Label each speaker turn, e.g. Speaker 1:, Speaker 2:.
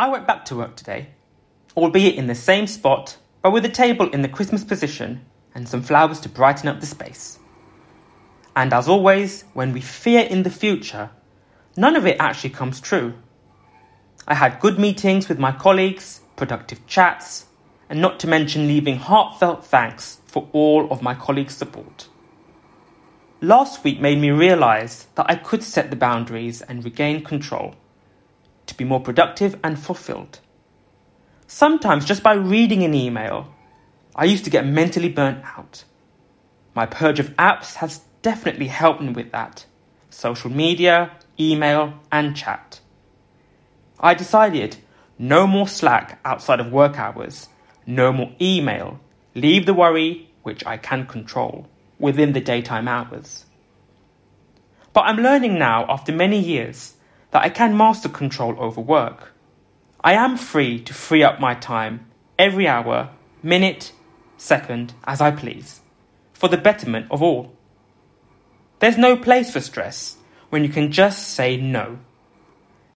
Speaker 1: I went back to work today, albeit in the same spot, but with a table in the Christmas position and some flowers to brighten up the space. And as always, when we fear in the future, none of it actually comes true. I had good meetings with my colleagues, productive chats, and not to mention leaving heartfelt thanks for all of my colleagues' support. Last week made me realise that I could set the boundaries and regain control be more productive and fulfilled. Sometimes, just by reading an email, I used to get mentally burnt out. My purge of apps has definitely helped me with that social media, email, and chat. I decided no more Slack outside of work hours, no more email, leave the worry, which I can control, within the daytime hours. But I'm learning now, after many years, that I can master control over work. I am free to free up my time every hour, minute, second, as I please, for the betterment of all. There's no place for stress when you can just say no.